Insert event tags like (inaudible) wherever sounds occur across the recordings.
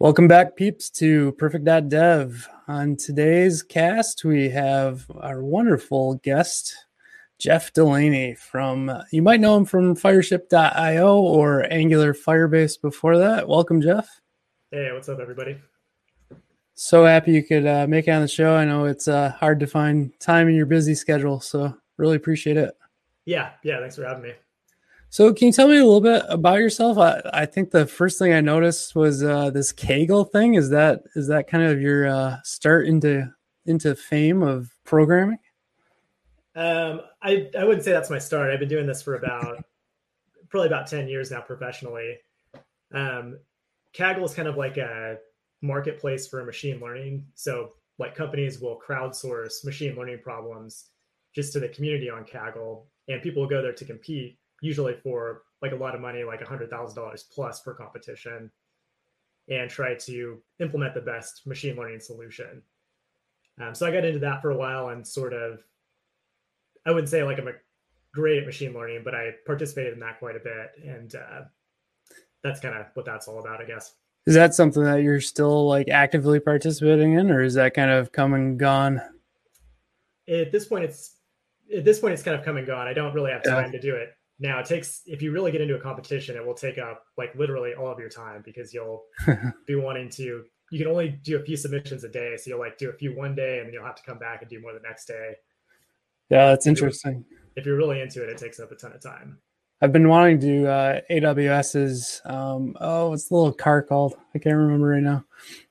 Welcome back, peeps, to Purrfect.dev. On today's cast, we have our wonderful guest, Jeff Delaney from, you might know him from Fireship.io or Angular Firebase before that. Welcome, Jeff. Hey, what's up, everybody? So happy you could uh, make it on the show. I know it's uh, hard to find time in your busy schedule, so really appreciate it. Yeah, yeah, thanks for having me. So, can you tell me a little bit about yourself? I, I think the first thing I noticed was uh, this Kaggle thing. Is that is that kind of your uh, start into into fame of programming? Um, I I wouldn't say that's my start. I've been doing this for about probably about ten years now professionally. Um, Kaggle is kind of like a marketplace for machine learning. So, like companies will crowdsource machine learning problems just to the community on Kaggle, and people will go there to compete usually for like a lot of money, like a hundred thousand dollars plus per competition, and try to implement the best machine learning solution. Um, so I got into that for a while and sort of, I wouldn't say like I'm a great at machine learning, but I participated in that quite a bit, and uh, that's kind of what that's all about, I guess. Is that something that you're still like actively participating in, or is that kind of come and gone? At this point, it's at this point it's kind of come and gone. I don't really have time yeah. to do it now it takes if you really get into a competition, it will take up like literally all of your time because you'll (laughs) be wanting to. You can only do a few submissions a day, so you'll like do a few one day, and then you'll have to come back and do more the next day. Yeah, that's interesting. If you're really into it, it takes up a ton of time. I've been wanting to do uh, AWS's. Um, oh, it's a little car called? I can't remember right now.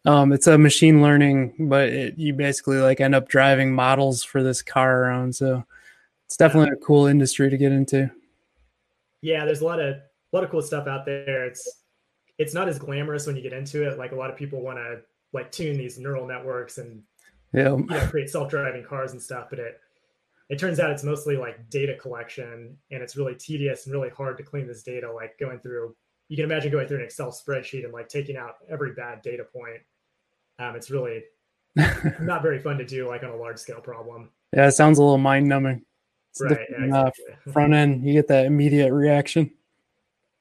Um, it's a machine learning, but it, you basically like end up driving models for this car around. So it's definitely a cool industry to get into yeah, there's a lot of a lot of cool stuff out there. It's it's not as glamorous when you get into it. Like a lot of people want to like tune these neural networks and yeah. you know, create self-driving cars and stuff, but it it turns out it's mostly like data collection and it's really tedious and really hard to clean this data like going through you can imagine going through an excel spreadsheet and like taking out every bad data point um, it's really (laughs) not very fun to do like on a large scale problem yeah it sounds a little mind numbing right. Exactly. uh, (laughs) front end, you get that immediate reaction.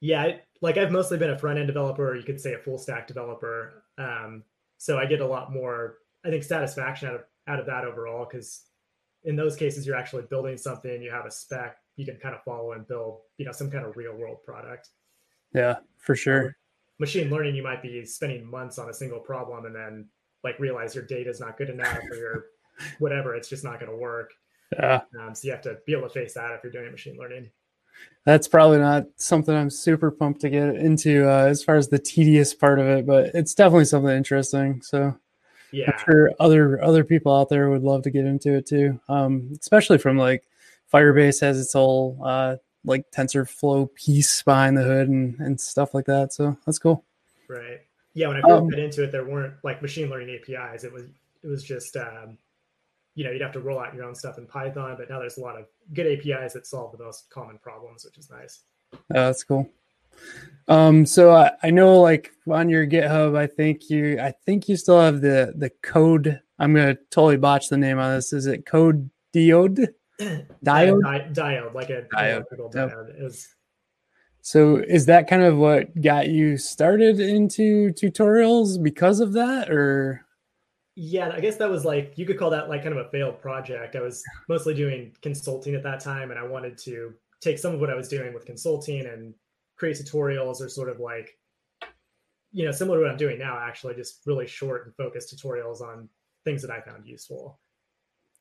Yeah, like I've mostly been a front end developer, or you could say a full stack developer. Um, so I get a lot more, I think, satisfaction out of out of that overall because in those cases you're actually building something, you have a spec, you can kind of follow and build, you know, some kind of real world product. Yeah, for sure. machine learning, you might be spending months on a single problem and then like realize your data is not good enough or your (laughs) whatever, it's just not going to work. Yeah. Um, so you have to be able to face that if you're doing machine learning. That's probably not something I'm super pumped to get into uh, as far as the tedious part of it, but it's definitely something interesting. So yeah, I'm sure other other people out there would love to get into it too. Um, especially from like Firebase has its whole uh, like TensorFlow piece behind the hood and, and stuff like that. So that's cool. Right. Yeah. When I first um, got into it, there weren't like machine learning APIs. It was it was just um, you know, you'd have to roll out your own stuff in Python, but now there's a lot of good APIs that solve the most common problems, which is nice. Oh, that's cool. Um, so I, I know like on your GitHub, I think you, I think you still have the, the code. I'm going to totally botch the name on this. Is it code diode? (clears throat) Diode? Di- diode, like a diode. diode. Yep. so is that kind of what got you started into tutorials because of that or? Yeah i guess that was like you could call that like kind of a failed project. I was mostly doing consulting at that time and i wanted to take some of what i was doing with consulting and create tutorials or sort of like you know similar to what i'm doing now actually just really short and focused tutorials on things that i found useful.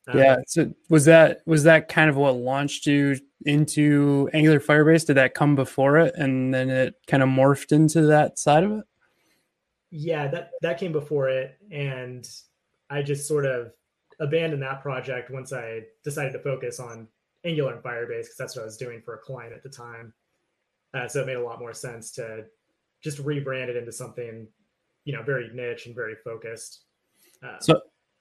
Um, yeah so was that was that kind of what launched you into angular firebase? Did that come before it and then it kind of morphed into that side of it? Yeah that that came before it and I just sort of abandoned that project once I decided to focus on Angular and Firebase because that's what I was doing for a client at the time. Uh, so it made a lot more sense to just rebrand it into something, you know, very niche and very focused. Uh, so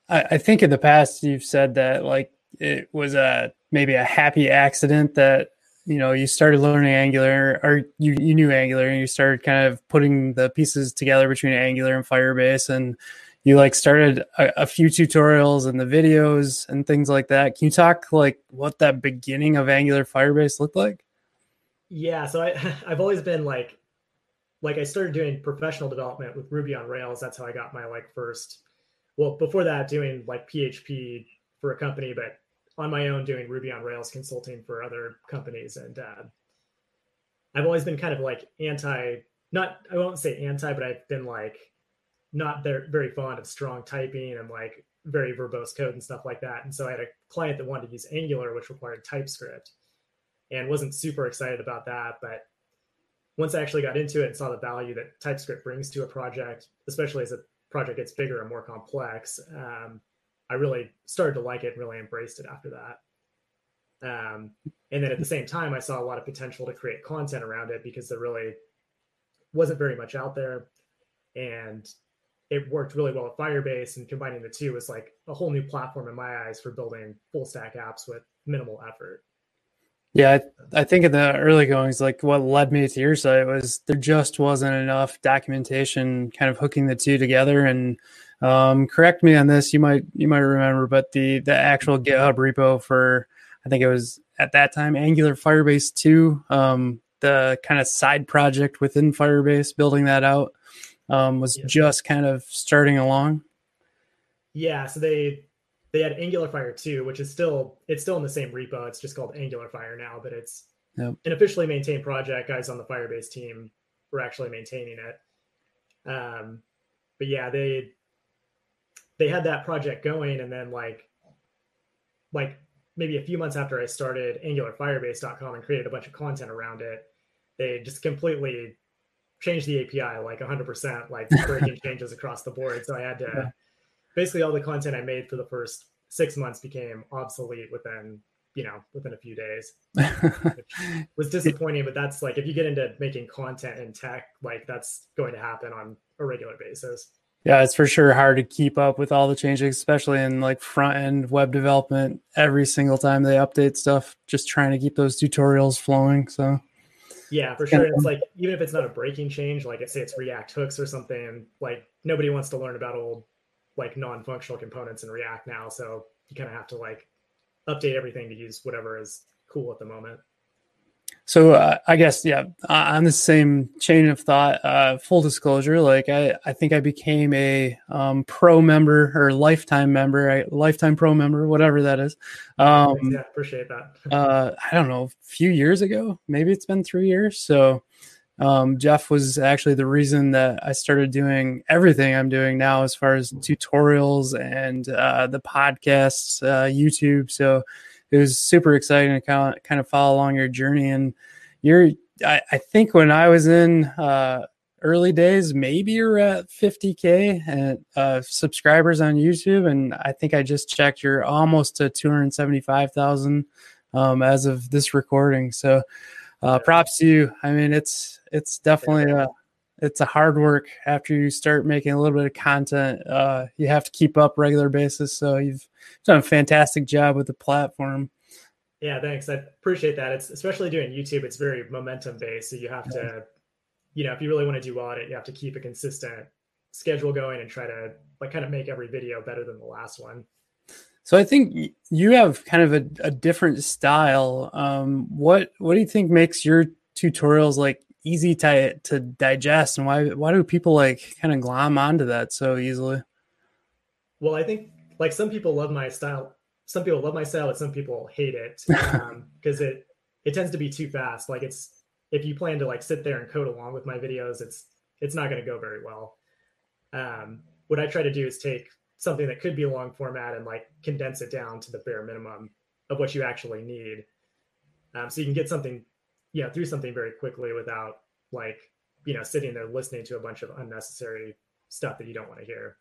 I, I think in the past you've said that like it was a maybe a happy accident that you know you started learning angular or you, you knew angular and you started kind of putting the pieces together between angular and firebase and you like started a, a, few tutorials and the videos and things like that. Can you talk like what that beginning of Angular Firebase looked like? Yeah, so I (laughs) I've always been like like I started doing professional development with Ruby on Rails. That's how I got my like first. Well, before that, doing like PHP for a company, but on my own doing Ruby on Rails consulting for other companies. And uh, I've always been kind of like anti, not I won't say anti, but I've been like not very fond of strong typing and like very verbose code and stuff like that. And so I had a client that wanted to use Angular, which required TypeScript, and wasn't super excited about that. But once I actually got into it and saw the value that TypeScript brings to a project, especially as a project gets bigger and more complex, um, I really started to like it and really embraced it after that. Um, and then at the same time, I saw a lot of potential to create content around it because there really wasn't very much out there. And it worked really well with Firebase. And combining the two was like a whole new platform in my eyes for building full stack apps with minimal effort. Yeah, I, I, think in the early goings, like what led me to your site was there just wasn't enough documentation kind of hooking the two together. And um, correct me on this, you might you might remember, but the the actual GitHub repo for I think it was at that time Angular Firebase two, um, the kind of side project within Firebase, building that out um, was just kind of starting along. Yeah, so they they had Angular Fire 2, which is still it's still in the same repo. It's just called Angular Fire now, but it's yep. an officially maintained project. Guys on the Firebase team were actually maintaining it. Um, but yeah, they they had that project going, and then like like maybe a few months after I started AngularFirebase.com and created a bunch of content around it, they just completely changed the API like 100%, like (laughs) breaking changes across the board. So I had to yeah. basically all the content I made for the first six months became obsolete within you know within a few days (laughs) was disappointing but that's like if you get into making content in tech like that's going to happen on a regular basis yeah, it's for sure hard to keep up with all the changes, especially in like front end web development. Every single time they update stuff, just trying to keep those tutorials flowing. So, yeah, for sure. It's like even if it's not a breaking change, like say it's React hooks or something, like nobody wants to learn about old like non-functional components in React now. So you kind of have to like update everything to use whatever is cool at the moment. So uh, I guess yeah, uh, on the same chain of thought, uh, full disclosure, like I, I think I became a um, pro member or lifetime member, I, lifetime pro member, whatever that is. Um, yeah, appreciate that. (laughs) uh, I don't know, a few years ago, maybe it's been three years. So um, Jeff was actually the reason that I started doing everything I'm doing now, as far as tutorials and uh, the podcasts, uh, YouTube. So it was super exciting to kind of, kind of follow along your journey. And you're, I, I think when I was in uh, early days, maybe you're at 50K and, uh, subscribers on YouTube. And I think I just checked you're almost to 275,000 um, as of this recording. So uh, props to you. I mean, it's, it's definitely a, it's a hard work after you start making a little bit of content. Uh, you have to keep up regular basis. So you've done a fantastic job with the platform. Yeah, thanks. I appreciate that. It's especially doing YouTube. It's very momentum based, so you have to, you know, if you really want to do well at it, you have to keep a consistent schedule going and try to like kind of make every video better than the last one. So I think you have kind of a, a different style. Um, what what do you think makes your tutorials like easy to to digest, and why why do people like kind of glom onto that so easily? Well, I think like some people love my style. Some people love my style, but some people hate it because (laughs) um, it it tends to be too fast. Like it's if you plan to like sit there and code along with my videos, it's it's not going to go very well. Um, what I try to do is take something that could be a long format and like condense it down to the bare minimum of what you actually need. Um, so you can get something you know through something very quickly without like you know sitting there listening to a bunch of unnecessary stuff that you don't want to hear.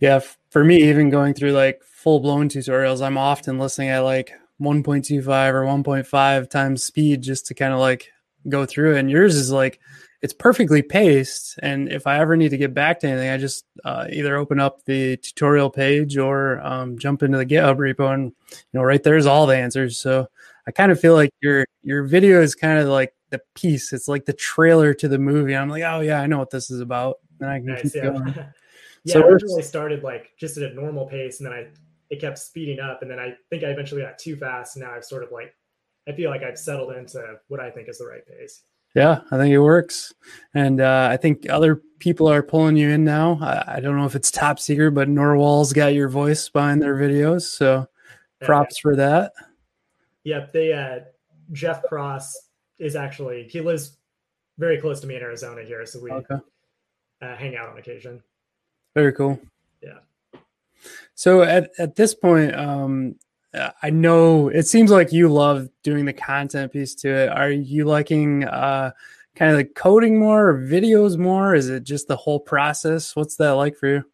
Yeah for me even going through like full blown tutorials i'm often listening at like 1.25 or 1.5 times speed just to kind of like go through it. And yours is like it's perfectly paced and if i ever need to get back to anything i just uh, either open up the tutorial page or um, jump into the github repo and you know right there's all the answers. So I kind of feel like (laughs) your your video is kind of like the piece. It's like the trailer to the movie. I'm like, oh yeah, I know what this is about, and I can nice, keep yeah. going. (laughs) yeah, so I originally started like just at a normal pace, and then I it kept speeding up, and then I think I eventually got too fast. And now I've sort of like I feel like I've settled into what I think is the right pace. Yeah, I think it works, and uh, I think other people are pulling you in now. I, I, don't know if it's top secret, but Nrwl's got your voice behind their videos, so props yeah. for that. Yep, they uh, Jeff Cross is actually he lives very close to me in Arizona here, so we okay. uh, hang out on occasion. Very cool. Yeah. So at at this point, um, I know it seems like you love doing the content piece to it. Are you liking uh, kind of like coding more or videos more? Is it just the whole process? What's that like for you?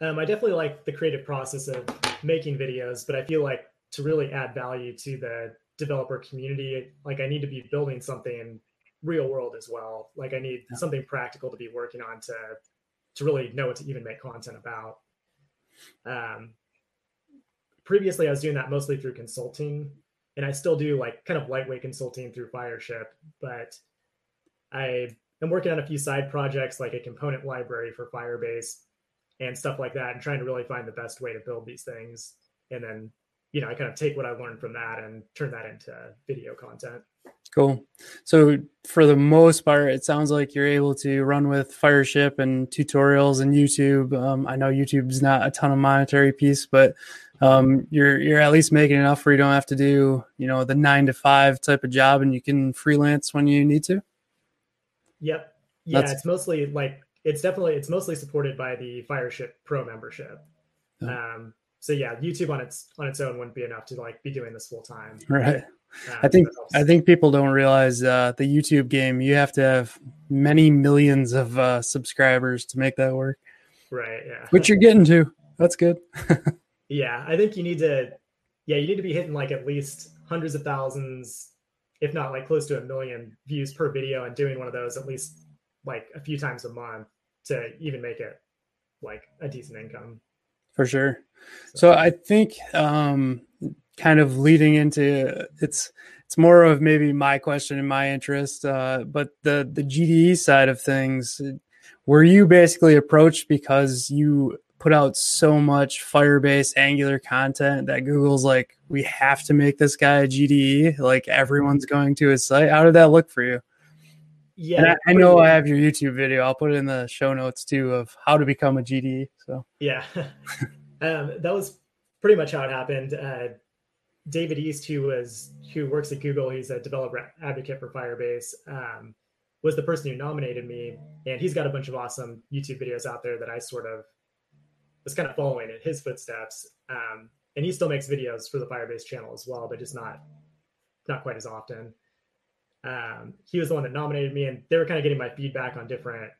Um, I definitely like the creative process of making videos, but I feel like to really add value to the developer community, like I need to be building something real world as well. Like I need yeah. something practical to be working on to to really know what to even make content about. Um, previously, I was doing that mostly through consulting, and I still do like kind of lightweight consulting through Fireship, but I am working on a few side projects like a component library for Firebase and stuff like that, and trying to really find the best way to build these things. And then, you know, I kind of take what I learned from that and turn that into video content. Cool. So for the most part, it sounds like you're able to run with Fireship and tutorials and YouTube. Um, I know YouTube's not a ton of monetary piece, but um, you're you're at least making enough where you don't have to do you know the nine to five type of job, and you can freelance when you need to. Yep. Yeah, That's... it's mostly like it's definitely it's mostly supported by the Fireship Pro membership. Oh. Um, so yeah, YouTube on its on its own wouldn't be enough to like be doing this full time. Right. Um, I think I think people don't realize uh, the YouTube game. You have to have many millions of uh, subscribers to make that work. Right. Yeah. Which you're getting to. That's good. (laughs) yeah, I think you need to. Yeah, you need to be hitting like at least hundreds of thousands, if not like close to a million views per video, and doing one of those at least like a few times a month to even make it like a decent income. For sure. So, so I think um kind of leading into it's it's more of maybe my question and my interest uh, but the the gde side of things were you basically approached because you put out so much firebase angular content that google's like we have to make this guy a gde like everyone's going to his site how did that look for you yeah I, I, know i have your youtube video. I'll put it in the show notes too of how to become a gde so. Yeah. (laughs) Um, that was pretty much how it happened. Uh, David East, who was who works at Google, he's a developer advocate for Firebase, um, was the person who nominated me, and he's got a bunch of awesome YouTube videos out there that I sort of was kind of following in his footsteps. Um, and he still makes videos for the Firebase channel as well, but just not not quite as often. Um, he was the one that nominated me, and they were kind of getting my feedback on different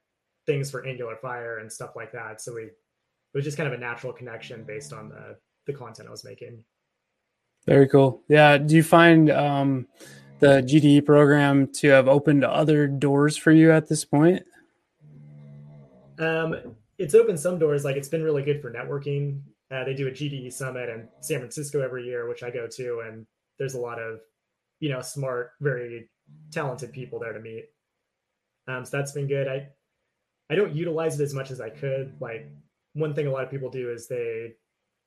things for Angular Fire and stuff like that. So we it was just kind of a natural connection based on the the content I was making. Very cool. Yeah. Do you find um, the GDE program to have opened other doors for you at this point? Um, it's opened some doors. Like it's been really good for networking. Uh, they do a GDE summit in San Francisco every year, which I go to, and there's a lot of, you know, smart, very talented people there to meet. Um, so that's been good. I I don't utilize it as much as I could. Like one thing a lot of people do is they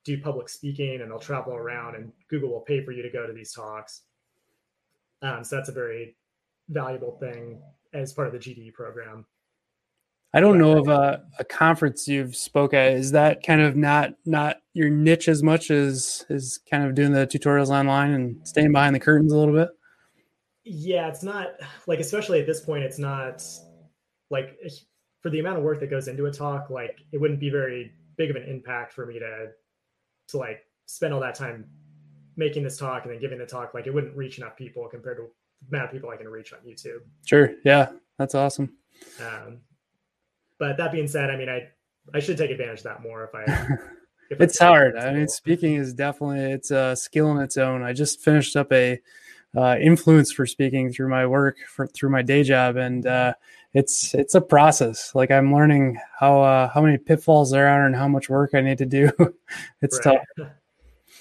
do public speaking and they'll travel around and Google will pay for you to go to these talks. Um, so that's a very valuable thing as part of the GDE program. I don't know of a, a conference you've spoke at. Is that kind of not not your niche as much as is kind of doing the tutorials online and staying behind the curtains a little bit? Yeah, it's not like especially at this point, it's not like for the amount of work that goes into a talk, like it wouldn't be very big of an impact for me to to like spend all that time making this talk and then giving the talk, like it wouldn't reach enough people compared to the amount of people I can reach on YouTube. Sure. Yeah. That's awesome. Um, but that being said, I mean, I, I should take advantage of that more if I, (laughs) if it's hard. I mean, speaking is definitely, it's a skill in its own. I just finished up a, uh, influence for speaking through my work for, through my day job. And, uh, it's it's a process. Like I'm learning how uh, how many pitfalls there are and how much work I need to do. (laughs) it's right. tough. (laughs)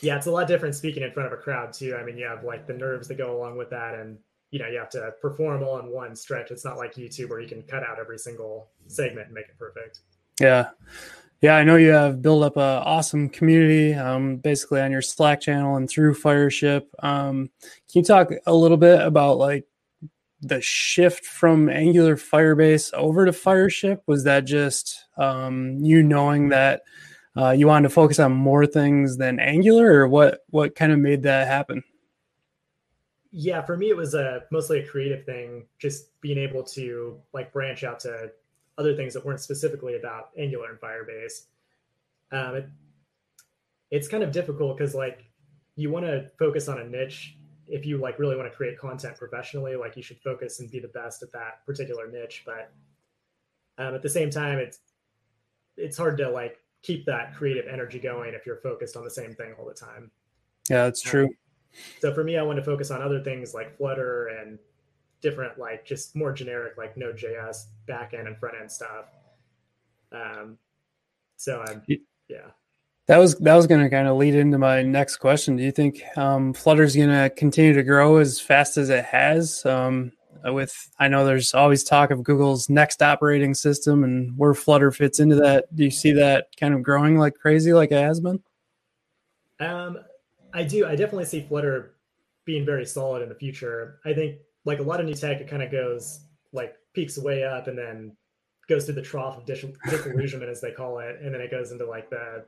Yeah, it's a lot different speaking in front of a crowd too. I mean, you have like the nerves that go along with that, and you know you have to perform all in one stretch. It's not like YouTube where you can cut out every single segment and make it perfect. Yeah. Yeah, I know you have built up a awesome community, um, basically on your Slack channel and through Fireship. Um, can you talk a little bit about like the shift from Angular Firebase over to Fireship? Was that just um, you knowing that uh, you wanted to focus on more things than Angular, or what? What kind of made that happen? Yeah, for me, it was a mostly a creative thing. Just being able to like branch out to other things that weren't specifically about Angular and Firebase. Um, it, it's kind of difficult because like you want to focus on a niche if you like really want to create content professionally like you should focus and be the best at that particular niche but um, at the same time it's it's hard to like keep that creative energy going if you're focused on the same thing all the time yeah that's true um, so for me i want to focus on other things like flutter and different like just more generic like node.js backend and front end stuff um so i'm yeah that was that was going to kind of lead into my next question. Do you think um, Flutter is going to continue to grow as fast as it has? Um, with I know there's always talk of Google's next operating system and where Flutter fits into that. Do you see that kind of growing like crazy, like it has been? Um, I do. I definitely see Flutter being very solid in the future. I think like a lot of new tech, it kind of goes like peaks way up and then goes through the trough of disillusionment, as they call it, and then it goes into like the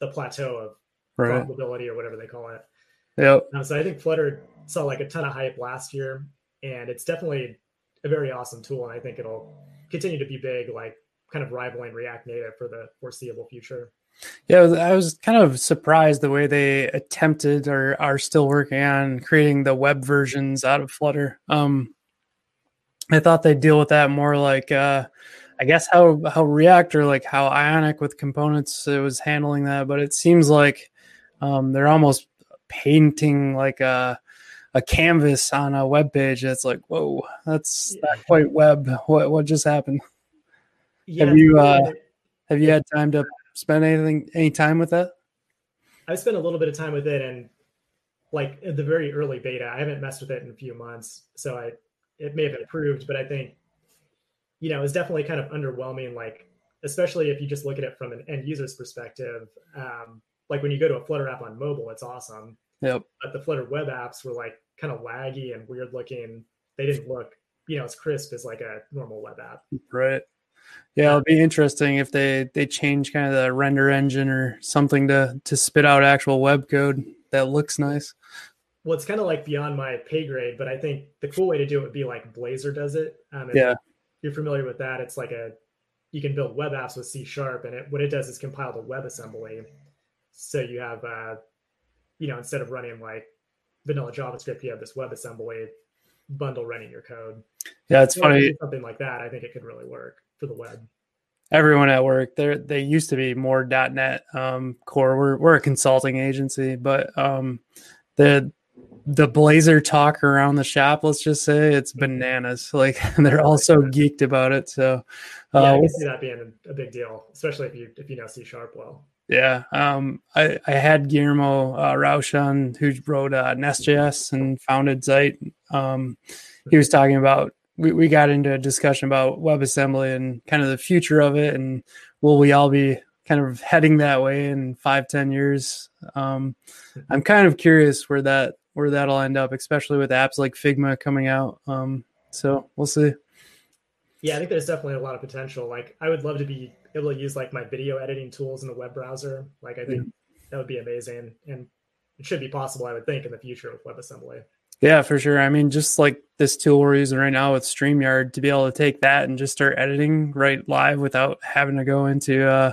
the plateau of right. profitability or whatever they call it. Yeah. Um, so I think Flutter saw like a ton of hype last year, and it's definitely a very awesome tool, and I think it'll continue to be big, like kind of rivaling React Native for the foreseeable future. Yeah, I was kind of surprised the way they attempted or are still working on creating the web versions out of Flutter. Um, I thought they'd deal with that more like uh, I guess how how React or like how Ionic with components it was handling that, but it seems like um, they're almost painting like a a canvas on a web page. That's like, whoa, that's not quite web. What what just happened? Yeah, have you uh, have you had time to spend anything any time with that? I've spent a little bit of time with it, and like the very early beta, I haven't messed with it in a few months, so I it may have improved, but I think you know, it's definitely kind of underwhelming. Like, especially if you just look at it from an end user's perspective. Um, like when you go to a Flutter app on mobile, it's awesome. Yep. But the Flutter web apps were like kind of laggy and weird looking. They didn't look, you know, as crisp as like a normal web app. Right. Yeah, it'll be interesting if they they change kind of the render engine or something to to spit out actual web code that looks nice. Well, it's kind of like beyond my pay grade, but I think the cool way to do it would be like Blazor does it. Um, yeah you're familiar with that, it's like a you can build web apps with C sharp, and it, what it does is compile the WebAssembly. So you have, uh, you know, instead of running like vanilla JavaScript, you have this WebAssembly bundle running your code. Yeah, it's so funny. Something like that, I think it could really work for the web. Everyone at work, they they used to be more .NET um, core. We're we're a consulting agency, but um, the the Blazor talk around the shop, let's just say it's bananas. (laughs) Like they're all so geeked about it. So uh, yeah, I can see that being a, big deal, especially if you if you know C sharp well. Yeah, um, I, I had Guillermo uh, Rauch on who wrote uh, Next.js and founded Zeit. Um, he was talking about we, we got into a discussion about WebAssembly and kind of the future of it, and will we all be kind of heading that way in five ten years? Um, I'm kind of curious where that where that'll end up, especially with apps like Figma coming out. Um, so we'll see. Yeah, I think there's definitely a lot of potential. Like, I would love to be able to use like my video editing tools in the web browser. Like, I think yeah. that would be amazing, and it should be possible. I would think in the future with WebAssembly. Yeah, for sure. I mean, just like this tool we're using right now with StreamYard, to be able to take that and just start editing right live without having to go into uh,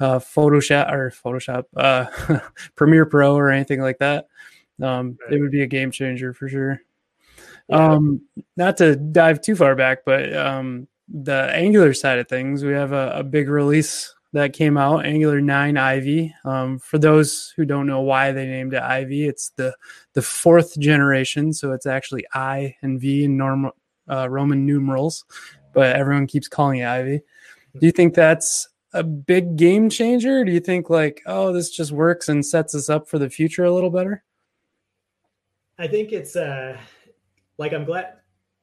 uh, Photoshop or Photoshop, uh, (laughs) Premiere Pro or anything like that. Um, right. It would be a game changer for sure. Yeah. Um, not to dive too far back, but um, the Angular side of things, we have a, a big release that came out, Angular 9 Ivy. Um, for those who don't know why they named it Ivy, it's the the fourth generation, so it's actually I and V in normal uh, Roman numerals, but everyone keeps calling it Ivy. Do you think that's a big game changer? Do you think like, oh, this just works and sets us up for the future a little better? I think it's uh like I'm glad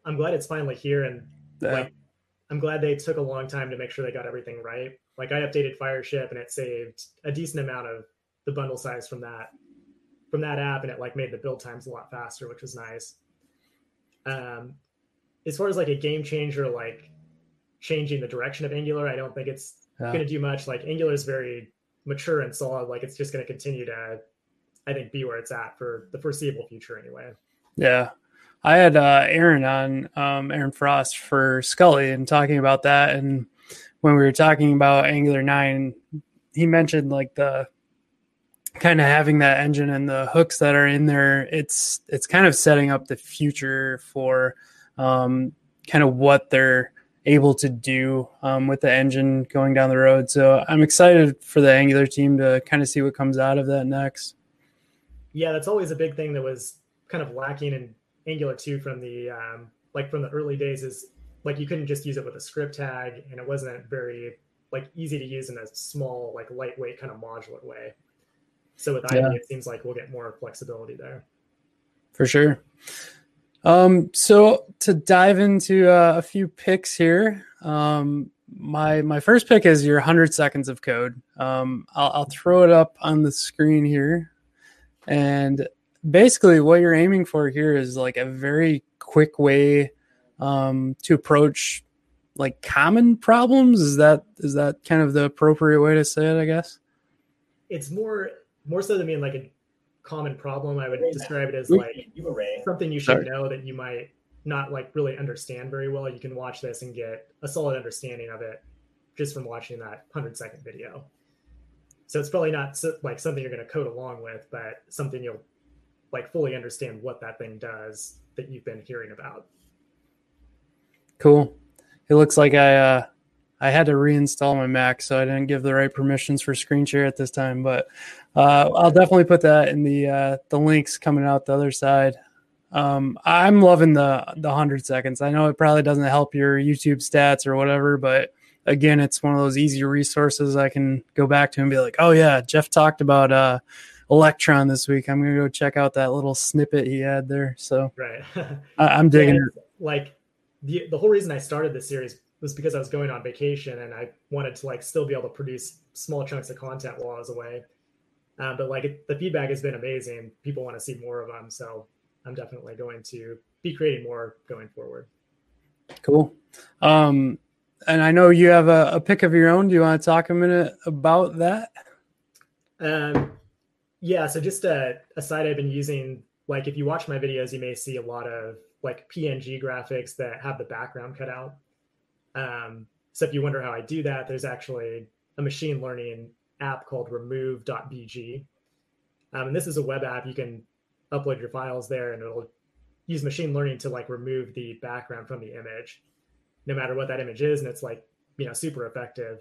I'm glad it's finally here and like I'm glad they took a long time to make sure they got everything right. Like I updated Fireship and it saved a decent amount of the bundle size from that from that app and it like made the build times a lot faster, which was nice. Um as far as like a game changer, like changing the direction of Angular, I don't think it's yeah. going to do much. Like Angular is very mature and solid. Like it's just going to continue to, I think, be where it's at for the foreseeable future anyway. Yeah. I had uh, Aaron on, um, Aaron Frost for Scully and talking about that. And when we were talking about Angular 9, he mentioned like the kind of having that engine and the hooks that are in there. It's, it's kind of setting up the future for um, kind of what they're able to do um, with the engine going down the road. So I'm excited for the Angular team to kind of see what comes out of that next. Yeah, that's always a big thing that was kind of lacking in Angular 2 from the um, like from the early days is like you couldn't just use it with a script tag and it wasn't very like easy to use in a small like lightweight kind of modular way. So with IDE, yeah. it seems like we'll get more flexibility there. For sure. Um, so to dive into uh, a few picks here, um, my my first pick is your 100 seconds of code. Um, I'll, I'll throw it up on the screen here, and basically what you're aiming for here is like a very quick way um, to approach like common problems. Is that is that kind of the appropriate way to say it? I guess it's more more so than being like a common problem. I would describe it as like something you should Sorry. know that you might not like really understand very well. You can watch this and get a solid understanding of it just from watching that 100 second video. So it's probably not so, like something you're going to code along with, but something you'll like fully understand what that thing does that you've been hearing about. Cool. It looks like I uh, I had to reinstall my Mac, so I didn't give the right permissions for screen share at this time. But uh, I'll definitely put that in the uh, the links coming out the other side. Um, I'm loving the the hundred seconds. I know it probably doesn't help your YouTube stats or whatever, but again, it's one of those easy resources I can go back to and be like, oh yeah, Jeff talked about uh, Electron this week. I'm gonna go check out that little snippet he had there. So right, (laughs) I, am digging yeah, it. Like the the whole reason I started this series was because I was going on vacation and I wanted to like still be able to produce small chunks of content while I was away. Um, but like the feedback has been amazing. People want to see more of them, so I'm definitely going to be creating more going forward. Cool. Um, and I know you have a, a pick of your own. Do you want to talk a minute about that? Um, yeah. So just a, a site I've been using. Like if you watch my videos, you may see a lot of like PNG graphics that have the background cut out. Um, so if you wonder how I do that, there's actually a machine learning app called remove.bg. Um, and this is a web app. You can upload your files there and it'll use machine learning to like remove the background from the image, no matter what that image is. And it's like, you know, super effective.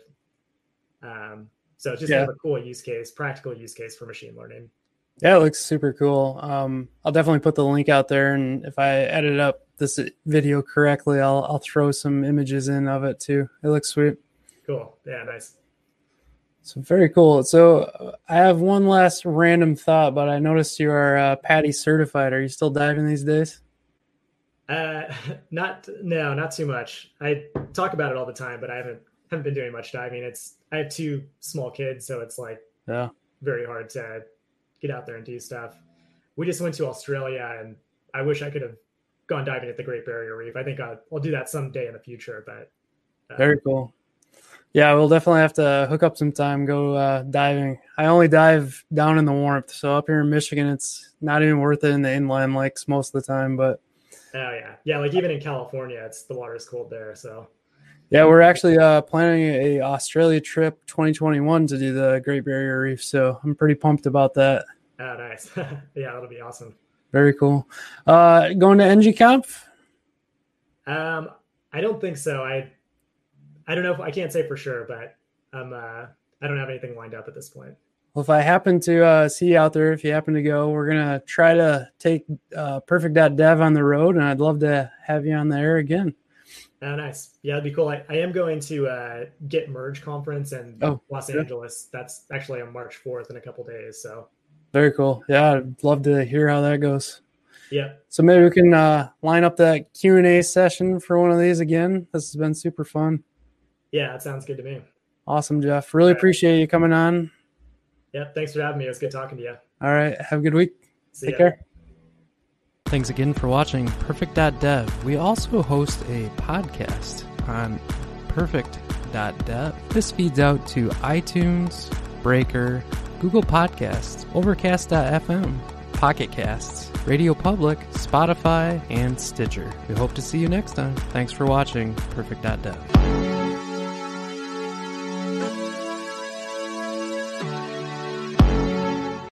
Um, so it's just yeah. kind of a cool use case, practical use case for machine learning. Yeah, it looks super cool. Um, I'll definitely put the link out there, and if I edit up this video correctly, I'll I'll throw some images in of it too. It looks sweet. Cool. Yeah, nice. So very cool. So I have one last random thought, but I noticed you are uh, PADI certified. Are you still diving these days? Uh, (laughs) not no, not too much. I talk about it all the time, but I haven't haven't been doing much diving. It's I have two small kids, so it's like yeah, very hard to get out there and do stuff. We just went to Australia, and I wish I could have gone diving at the Great Barrier Reef. I think I'll, I'll do that someday in the future. But uh, very cool. Yeah, we'll definitely have to hook up some time, go uh, diving. I only dive down in the warmth, so up here in Michigan, it's not even worth it in the inland lakes most of the time. But oh yeah, yeah, like even in California, it's the water's cold there. So yeah, we're actually uh, planning a Australia trip 2021 to do the Great Barrier Reef, so I'm pretty pumped about that. Oh, nice. (laughs) yeah, that'll be awesome. Very cool. Uh, going to NGConf? Um, I don't think so. I I don't know if I can't say for sure, but I'm uh, I don't have anything lined up at this point. Well, if I happen to uh, see you out there, if you happen to go, we're gonna try to take uh, Purrfect.dev on the road, and I'd love to have you on the air again. Oh, nice. Yeah, that'd be cool. I, I am going to uh, Git Merge conference in oh, Los Angeles. That's actually on March 4th in a couple days. So very cool. Yeah, I'd love to hear how that goes. Yeah. So maybe we can uh, line up that Q and A session for one of these again. This has been super fun. Yeah, that sounds good to me. Awesome, Jeff. Really right. appreciate you coming on. Yeah, thanks for having me. It was good talking to you. All right. Have a good week. See Take ya. care. Thanks again for watching Purrfect.dev. We also host a podcast on Purrfect.dev. This feeds out to iTunes, Breaker, Google Podcasts, Overcast.fm, Pocket Casts, Radio Public, Spotify, and Stitcher. We hope to see you next time. Thanks for watching Purrfect.dev.